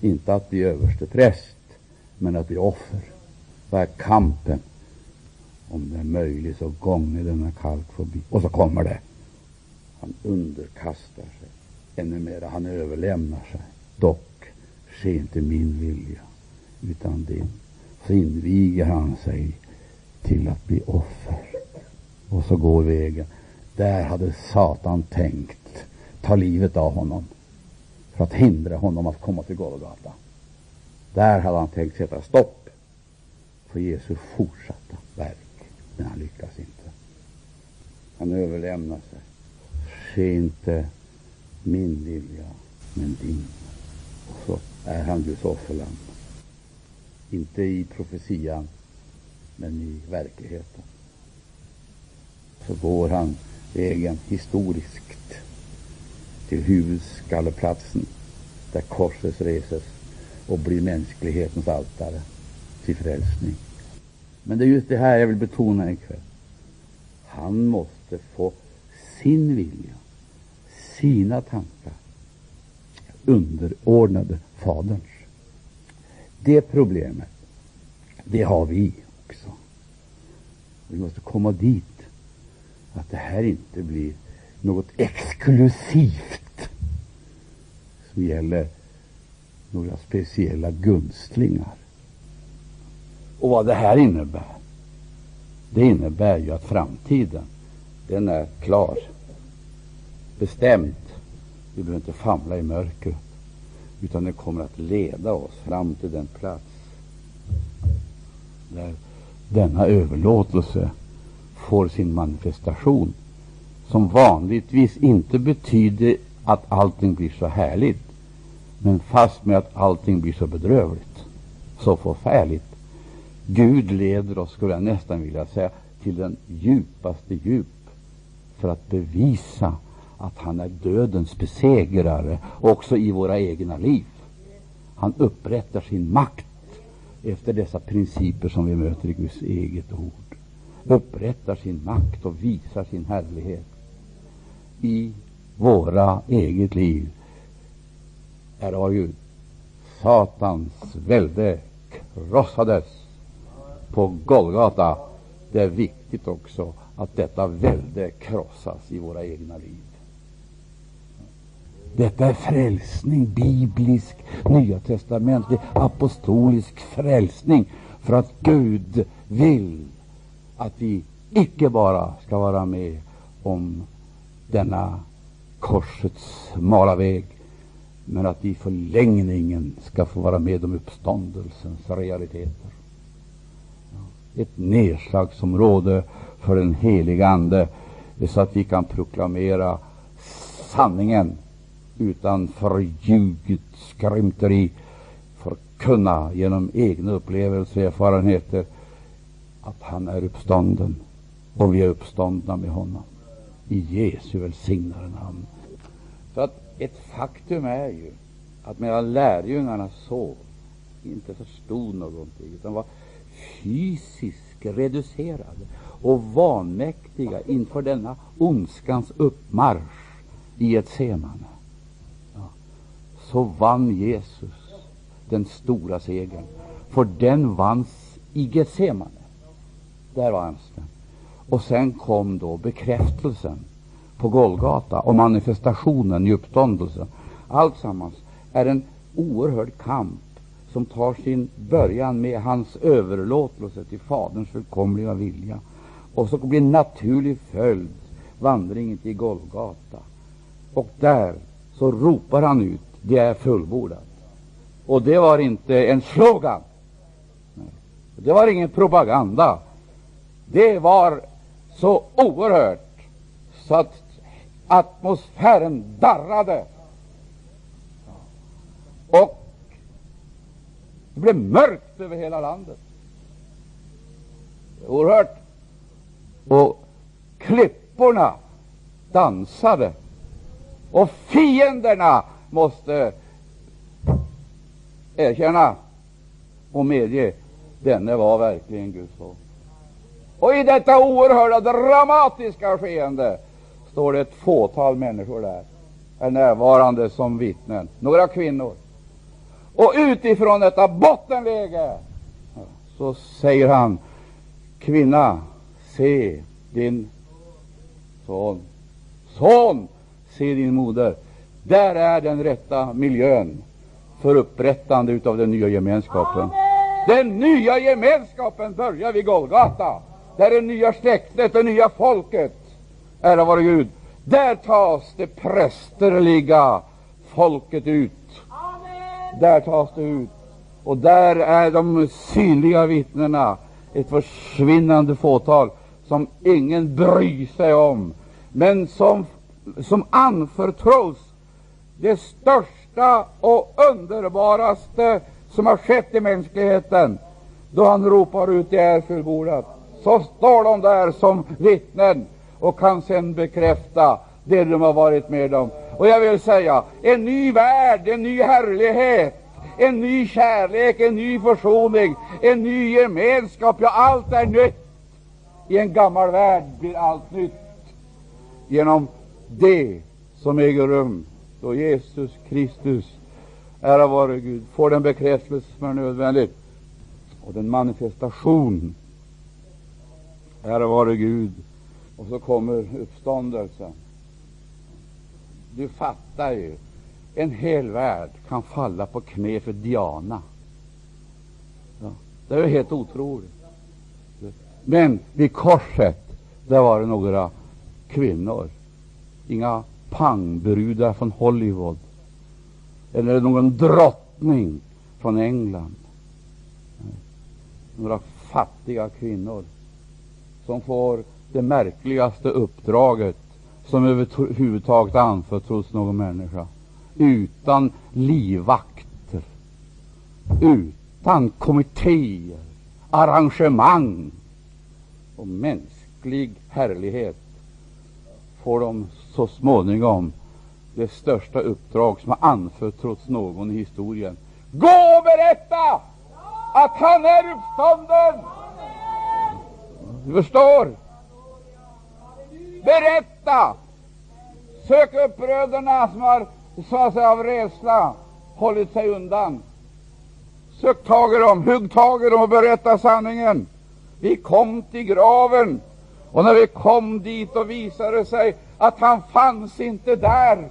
Inte att bli överstepräst, men att bli offer. Vad är kampen? Om det är möjligt så gånge denna kalk förbi. Och så kommer det. Han underkastar sig ännu mera. Han överlämnar sig. Dock, ske inte min vilja, utan din. Så inviger han sig till att bli offer. Och så går vägen. Där hade Satan tänkt ta livet av honom för att hindra honom att komma till Golgata. Där hade han tänkt sätta stopp för Jesu fortsatta verk. Men han lyckas inte. Han överlämnar sig. Ske inte min vilja, men din. Och så är han Guds offerlamm. Inte i profetian, men i verkligheten. Så går han vägen historiskt till huvudskalleplatsen där korset reses och blir mänsklighetens altare till frälsning. Men det är just det här jag vill betona ikväll. Han måste få sin vilja, sina tankar underordnade Faderns. Det problemet, det har vi också. Vi måste komma dit att det här inte blir något exklusivt som gäller några speciella gunstlingar. Och vad det här innebär, det innebär ju att framtiden, den är klar, bestämt. Vi behöver inte famla i mörkret, utan det kommer att leda oss fram till den plats där denna överlåtelse får sin manifestation, som vanligtvis inte betyder att allting blir så härligt, men fast med att allting blir så bedrövligt, så förfärligt. Gud leder oss, skulle jag nästan vilja säga, till den djupaste djup för att bevisa att han är dödens besegrare också i våra egna liv. Han upprättar sin makt efter dessa principer som vi möter i Guds eget ord. Upprättar sin makt och visar sin härlighet i våra eget liv. Här var ju Satans välde krossades på Golgata. Det är viktigt också att detta välde krossas i våra egna liv. Detta är frälsning, biblisk, nya testamentlig, apostolisk frälsning. För att Gud vill att vi icke bara ska vara med om denna korsets smala väg, men att vi i förlängningen ska få vara med om uppståndelsens realiteter. Ett nedslagsområde för den heliga Ande, så att vi kan proklamera sanningen utan förljuget skrymteri, förkunna genom egna upplevelser och erfarenheter att han är uppstånden och vi är uppståndna med honom. I Jesu välsignade namn. Så att ett faktum är ju att medan lärjungarna sov, inte förstod någonting, utan var fysiskt reducerade och vanmäktiga inför denna ondskans uppmarsch i ett semane, så vann Jesus den stora segern. för den vanns i Getsemane. Där var den. Och sen kom då bekräftelsen på Golgata och manifestationen i uppståndelsen. Alltsammans är en oerhörd kamp som tar sin början med hans överlåtelse till Faderns fullkomliga vilja. Och så blir en naturlig följd vandringen till Golgata. Och där så ropar han ut, det är fullbordat. Och det var inte en slogan. Det var ingen propaganda. Det var så oerhört så att atmosfären darrade. Och det blev mörkt över hela landet. Oerhört. Och klipporna dansade. Och fienderna måste erkänna och medge denne var verkligen Guds son. Och i detta oerhörda dramatiska skeende står det ett fåtal människor där, är närvarande som vittnen, några kvinnor. Och utifrån detta bottenläge så säger han, kvinna, se din son. Son, se din moder. Där är den rätta miljön för upprättande av den nya gemenskapen. Den nya gemenskapen börjar vid Golgata. Där det nya släktet, det nya folket, ära vare Gud, där tas det prästerliga folket ut. Där tas det ut. Och där är de synliga vittnena ett försvinnande fåtal som ingen bryr sig om, men som, som anförtros det största och underbaraste som har skett i mänskligheten, då han ropar ut det är fullbordat. Så står de där som vittnen och kan sedan bekräfta det de har varit med om. Och jag vill säga, en ny värld, en ny härlighet, en ny kärlek, en ny försoning, en ny gemenskap. Ja, allt är nytt. I en gammal värld blir allt nytt genom det som äger rum då Jesus Kristus, ära vare Gud, får den bekräftelse som är nödvändig och den manifestation, ära vare Gud, och så kommer uppståndelsen. Du fattar ju, en hel värld kan falla på knä för Diana. Ja, det är ju helt otroligt. Men vid korset, där var det några kvinnor. Inga pangbrudar från Hollywood eller någon drottning från England. Några fattiga kvinnor som får det märkligaste uppdraget som överhuvudtaget anförtros någon människa. Utan livvakter, utan kommittéer, arrangemang och mänsklig härlighet får de så småningom det största uppdrag som har anförtrotts någon i historien. Gå och berätta att han är uppstånden! Du förstår? Berätta! Sök upp bröderna som har så att säga, av rädsla hållit sig undan. Sök tag i dem, hugg tag i dem och berätta sanningen. Vi kom till graven, och när vi kom dit och visade sig att han fanns inte där.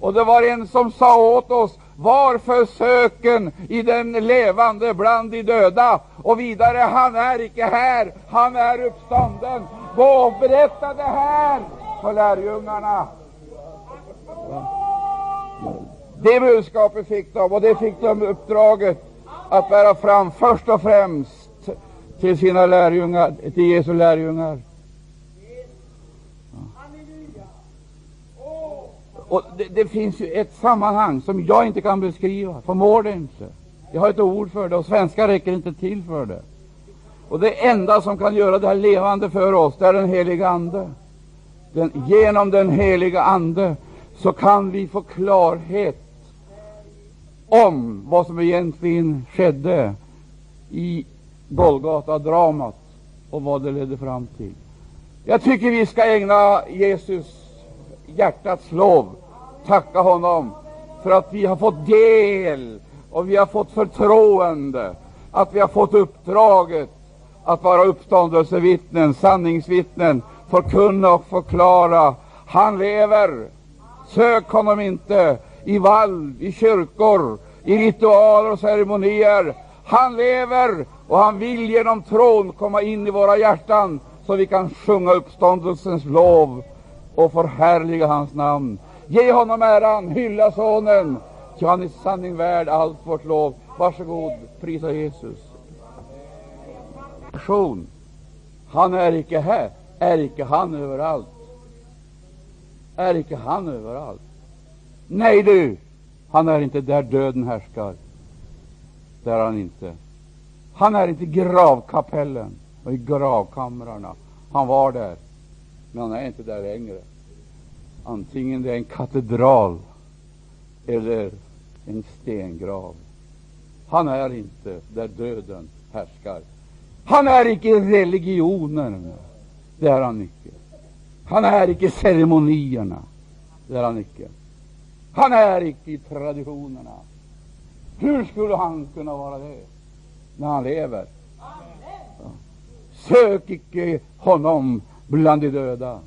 Och det var en som sa åt oss, varför söken i den levande bland de döda? Och vidare, han är icke här, han är uppstånden. Gå och berätta det här för lärjungarna. Det budskapet fick de, och det fick de uppdraget att bära fram först och främst till sina lärjungar, till Jesu lärjungar. Och det, det, finns ju ett sammanhang som jag inte kan beskriva, förmår det inte. Jag har ett ord för det och svenska räcker inte till för det. Och det enda som kan göra det här levande för oss, det är den heliga Ande. Den, genom den heliga Ande så kan vi få klarhet om vad som egentligen skedde i Golgata-dramat och vad det ledde fram till. Jag tycker vi ska ägna Jesus hjärtats lov, tacka honom för att vi har fått del och vi har fått förtroende att vi har fått uppdraget att vara uppståndelsevittnen, sanningsvittnen, förkunna och förklara. Han lever. Sök honom inte i valv, i kyrkor, i ritualer och ceremonier. Han lever och han vill genom tron komma in i våra hjärtan så vi kan sjunga uppståndelsens lov och förhärliga hans namn. Ge honom äran, hylla Sonen, ty han är sanning värd allt vårt lov. Varsågod, prisa Jesus. Han är icke här. Är icke han överallt? Är icke han överallt? Nej du, han är inte där döden härskar. Där är han inte. Han är inte i gravkapellen och i gravkamrarna. Han var där, men han är inte där längre. Antingen det är en katedral eller en stengrav. Han är inte där döden härskar. Han är icke i. Det är han icke. Han är icke i ceremonierna. Det är han icke. Han är icke i traditionerna. Hur skulle han kunna vara det när han lever? Sök icke honom bland de döda.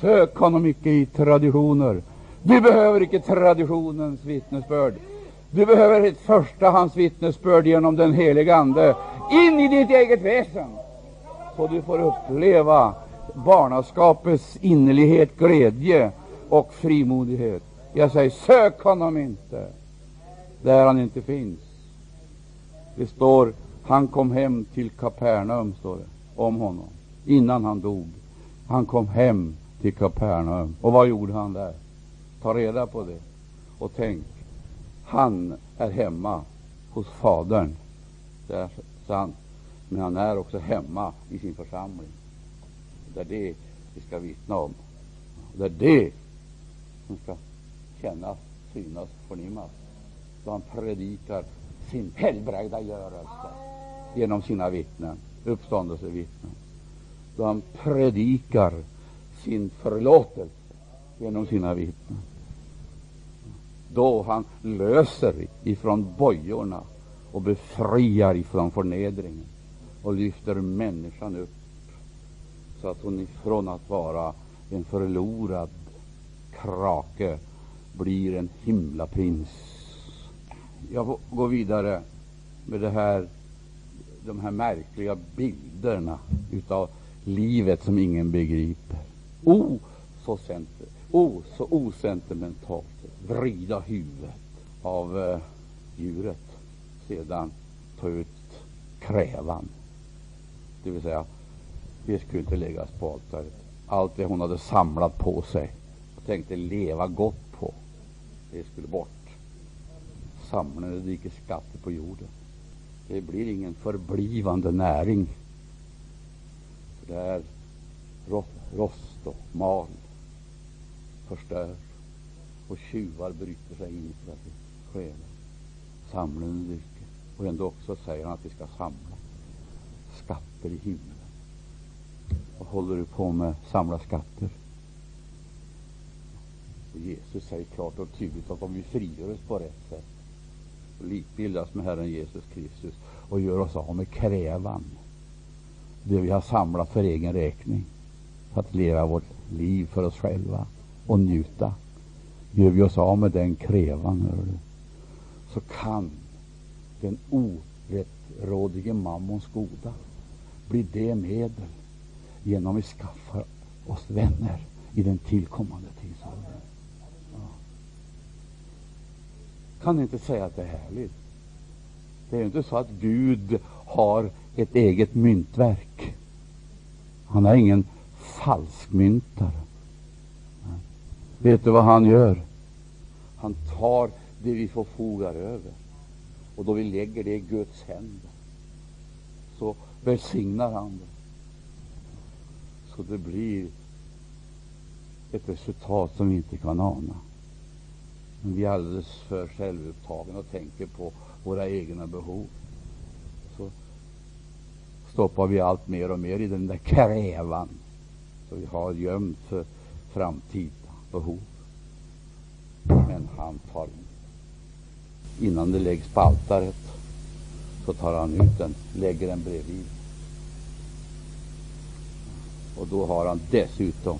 Sök honom icke i traditioner. Du behöver icke traditionens vittnesbörd. Du behöver ett förstahands vittnesbörd genom den helige Ande in i ditt eget väsen, så du får uppleva barnaskapets innerlighet, glädje och frimodighet. Jag säger, sök honom inte där han inte finns. Det står, han kom hem till Kapernaum, står det om honom, innan han dog. Han kom hem till Kapernaum. Och vad gjorde han där? Ta reda på det. Och tänk, han är hemma hos Fadern. Det är sant. Men han är också hemma i sin församling. Det är det vi ska vittna om. Det är det som ska kännas, synas, förnimmas. Då han predikar sin helbrägdagörelse genom sina vittnen, uppståndelsevittnen. Då han predikar sin förlåtelse genom sina vittnen. Då han löser ifrån bojorna och befriar ifrån förnedringen och lyfter människan upp så att hon ifrån att vara en förlorad krake blir en himlaprins. Jag går vidare med det här, de här märkliga bilderna utav livet som ingen begriper. Oh, så, center, oh, så osentimentalt vrida huvudet av eh, djuret, sedan ta ut krävan. Det vill säga, det skulle inte läggas på altaret. Allt det hon hade samlat på sig och tänkte leva gott på, det skulle bort. Samlade icke skatter på jorden. Det blir ingen förblivande näring. För det är rost och mal, förstör och tjuvar bryter sig in för att stjäla. Samlande drycker. Och ändå också säger han att vi ska samla skatter i himlen. Vad håller du på med? Samla skatter? Jesus säger klart och tydligt att om vi frigör oss på rätt sätt och likbildas med Herren Jesus Kristus och gör oss av med krävan, det vi har samlat för egen räkning, för att leva vårt liv för oss själva och njuta. Gör vi oss av med den krävan, så kan den orättrådige mammons goda bli det medel genom vi skaffar oss vänner i den tillkommande tidsåldern. Ja. Kan inte säga att det är härligt? Det är ju inte så att Gud har ett eget myntverk. Han är ingen falskmyntare. Vet du vad han gör? Han tar det vi förfogar över och då vi lägger det i Guds händer så välsignar han det. Så det blir ett resultat som vi inte kan ana. Men vi är alldeles för självupptagna och tänker på våra egna behov. Så stoppar vi allt mer och mer i den där krävan som vi har gömt för framtida behov. Men han tar innan det läggs på altaret så tar han ut den, lägger den bredvid. Och då har han dessutom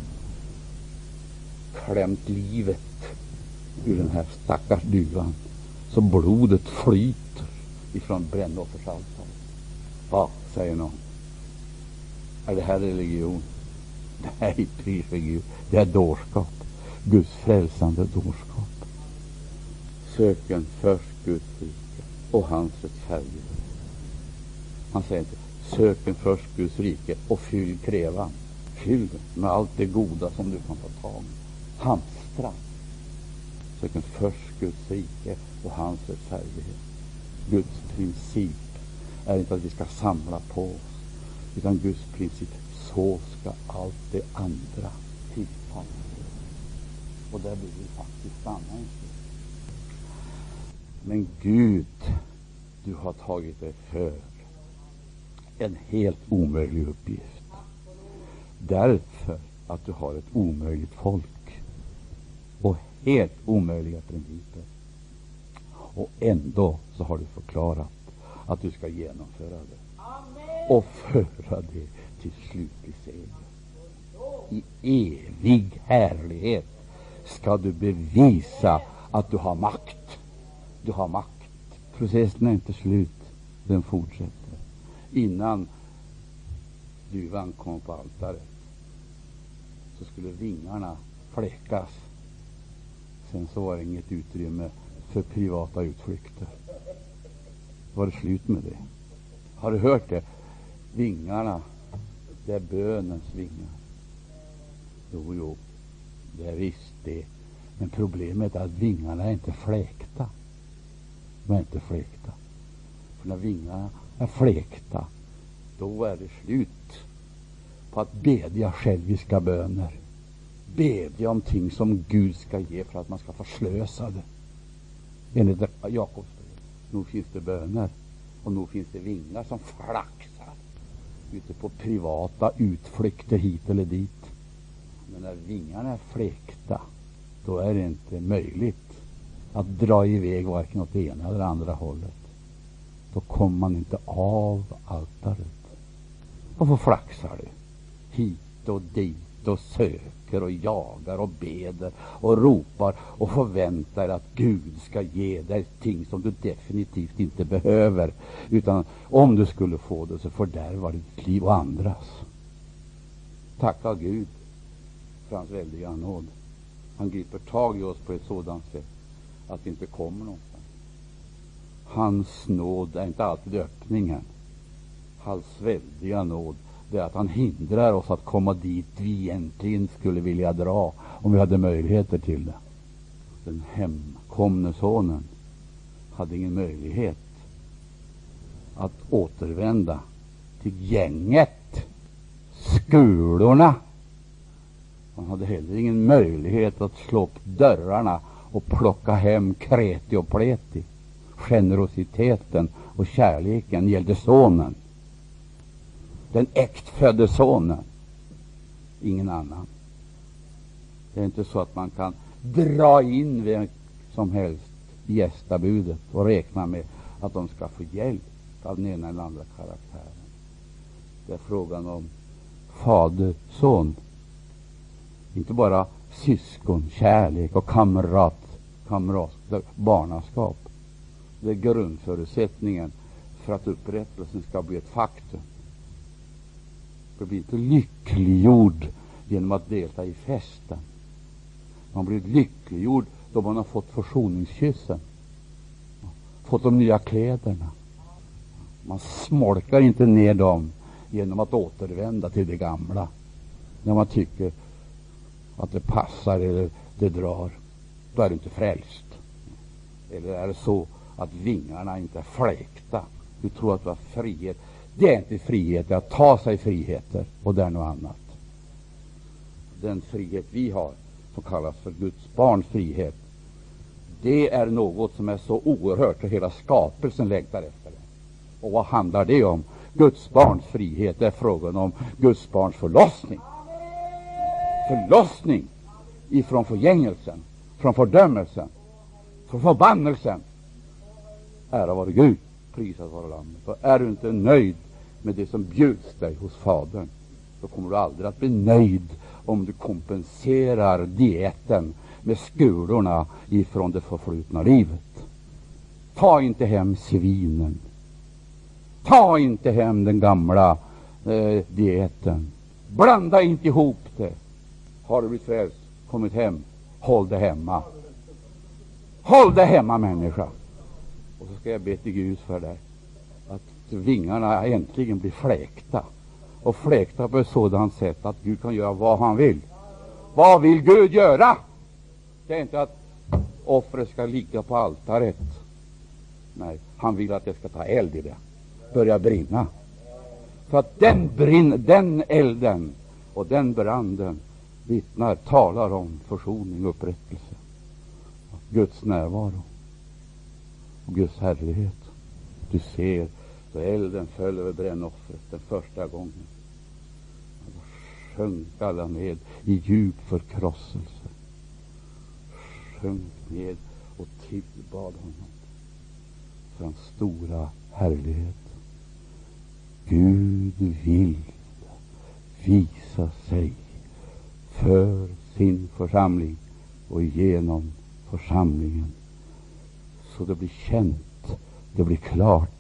klämt livet ur den här stackars duvan så blodet flyter ifrån brännoffersaltaret. Va, säger någon. Är det här religion? Nej, prise Gud. Det är dårskap. Guds frälsande dårskap. Söken först Guds rike och hans rättfärdighet. Han säger inte söken först Guds rike och fyll krävan. Fyll den med allt det goda som du kan få tag i. Hamstra. Söken först Guds rike och hans rättfärdighet. Guds princip är inte att vi ska samla på oss, utan Guds princip, så ska allt det andra tillfalla. Och där vill vi faktiskt stanna en stund. Men Gud, du har tagit dig för en helt omöjlig uppgift. Därför att du har ett omöjligt folk och helt omöjliga principer. Och ändå så har du förklarat att du ska genomföra det och föra det till slutlig seger. I evig härlighet ska du bevisa att du har makt. Du har makt. Processen är inte slut. Den fortsätter. Innan duvan kom på altaret så skulle vingarna fläckas. Sen så var det inget utrymme för privata utflykter. Då var det slut med det. Har du hört det? Vingarna, det är bönens vingar. Jo, jo, det är visst det. Men problemet är att vingarna är inte fläkta. De är inte fläkta. För när vingarna är fläkta, då är det slut på att bedja själviska böner. Bedja om ting som Gud ska ge för att man ska förslösa det. Enligt Jakobs brev. Nog finns det böner och nog finns det vingar som flaxar ute på privata utflykter hit eller dit. Men när vingarna är fläkta, då är det inte möjligt att dra iväg varken åt det ena eller andra hållet. Då kommer man inte av altaret. Varför flaxar du? Hit och dit och söker och jagar och beder och ropar och förväntar att Gud ska ge dig ting som du definitivt inte behöver. Utan om du skulle få det så fördärvar ditt liv och andras. Tacka Gud för hans väldiga nåd. Han griper tag i oss på ett sådant sätt att vi inte kommer någonstans. Hans nåd är inte alltid öppningen. Hans väldiga nåd det är att han hindrar oss att komma dit vi egentligen skulle vilja dra om vi hade möjligheter till det. Den hemkomne sonen hade ingen möjlighet att återvända till gänget, skulorna. Han hade heller ingen möjlighet att slå upp dörrarna och plocka hem kreti och pleti. Generositeten och kärleken gällde sonen den äktfödde sonen. Ingen annan. Det är inte så att man kan dra in vem som helst i gästabudet och räkna med att de ska få hjälp av den ena eller andra karaktären. Det är frågan om fader, son. Inte bara syskon, kärlek och kamrat, kamrat, barnaskap. Det är grundförutsättningen för att upprättelsen ska bli ett faktum och blivit lyckliggjord genom att delta i festen. Man blir lyckliggjord då man har fått försoningskyssen, fått de nya kläderna. Man smolkar inte ner dem genom att återvända till det gamla när man tycker att det passar eller det drar. Då är du inte frälst. Eller är det så att vingarna inte är fläkta? Du tror att du har frihet. Det är inte frihet, det är att ta sig friheter och det är något annat. Den frihet vi har, som kallas för Guds barns frihet, det är något som är så oerhört och hela skapelsen längtar efter det. Och vad handlar det om? Guds barns frihet, är frågan om Guds barns förlossning. Förlossning ifrån förgängelsen, från fördömelsen, från förbannelsen. Ära vare Gud. Prisat vare Lammet. Och är du inte nöjd med det som bjuds dig hos Fadern, då kommer du aldrig att bli nöjd om du kompenserar dieten med skulorna ifrån det förflutna livet. Ta inte hem svinen. Ta inte hem den gamla eh, dieten. Blanda inte ihop det. Har du blivit frälst, kommit hem, håll det hemma. Håll det hemma människa. Och så ska jag be till Gud för dig vingarna äntligen blir fläkta. Och fläkta på ett sådant sätt att Gud kan göra vad han vill. Vad vill Gud göra? Det är inte att offret ska ligga på altaret. Nej, han vill att det ska ta eld i det. Börja brinna. För att den, brinn, den elden och den branden vittnar, talar om försoning och upprättelse. Guds närvaro och Guds härlighet. Du ser, då elden föll över brännoffret den första gången. Då sjönk alla ned i djup förkrosselse. Sjönk ned och tillbad honom för hans stora härlighet. Gud vill visa sig för sin församling och genom församlingen. Så det blir känt, det blir klart,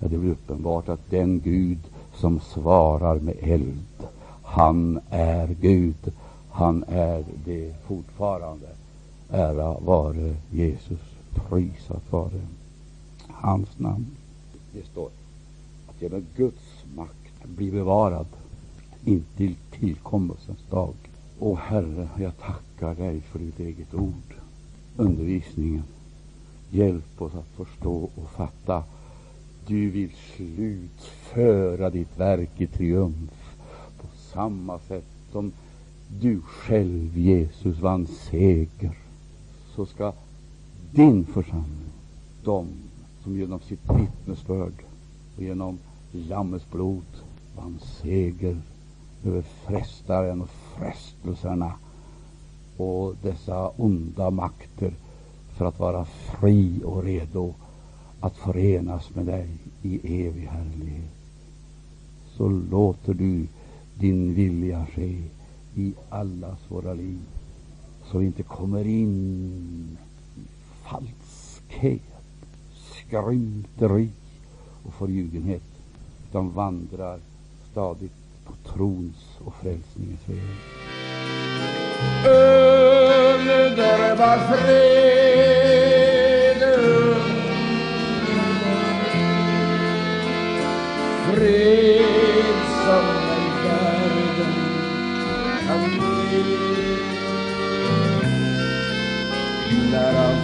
ja, det blir uppenbart att den Gud som svarar med eld, han är Gud. Han är det fortfarande. Ära vare Jesus, prisat vare hans namn. Det står att genom Guds makt blir bevarad intill tillkommelsens dag. O Herre, jag tackar dig för ditt eget ord, undervisningen. Hjälp oss att förstå och fatta. Du vill slutföra ditt verk i triumf på samma sätt som du själv, Jesus, vann seger. Så ska din församling, de som genom sitt vittnesbörd och genom Lammets blod vann seger över frestaren och frestelserna och dessa onda makter för att vara fri och redo att förenas med dig i evig härlighet. Så låter du din vilja ske i allas våra liv så vi inte kommer in i falskhet, skrymteri och förljugenhet utan vandrar stadigt på trons och frälsningens väg.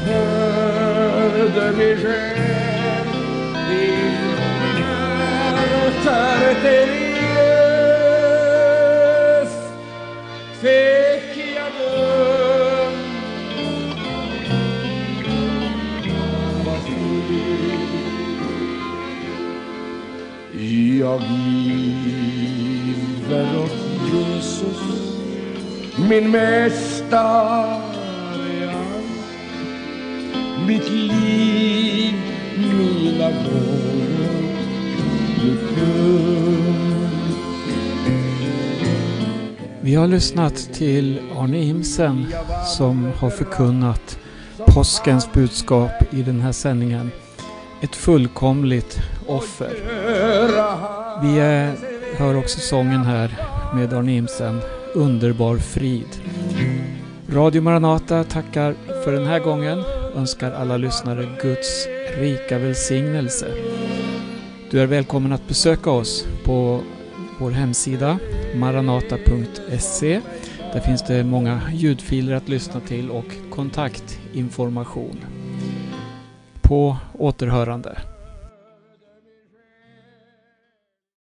Döm var fri. Jag giver åt Jesus min mästare Vi har lyssnat till Arne Imsen som har förkunnat påskens budskap i den här sändningen. Ett fullkomligt offer. Vi är, hör också sången här med Arne Imsen, Underbar frid. Radio Maranata tackar för den här gången, önskar alla lyssnare Guds rika välsignelse. Du är välkommen att besöka oss på vår hemsida maranata.se. Där finns det många ljudfiler att lyssna till och kontaktinformation. På återhörande.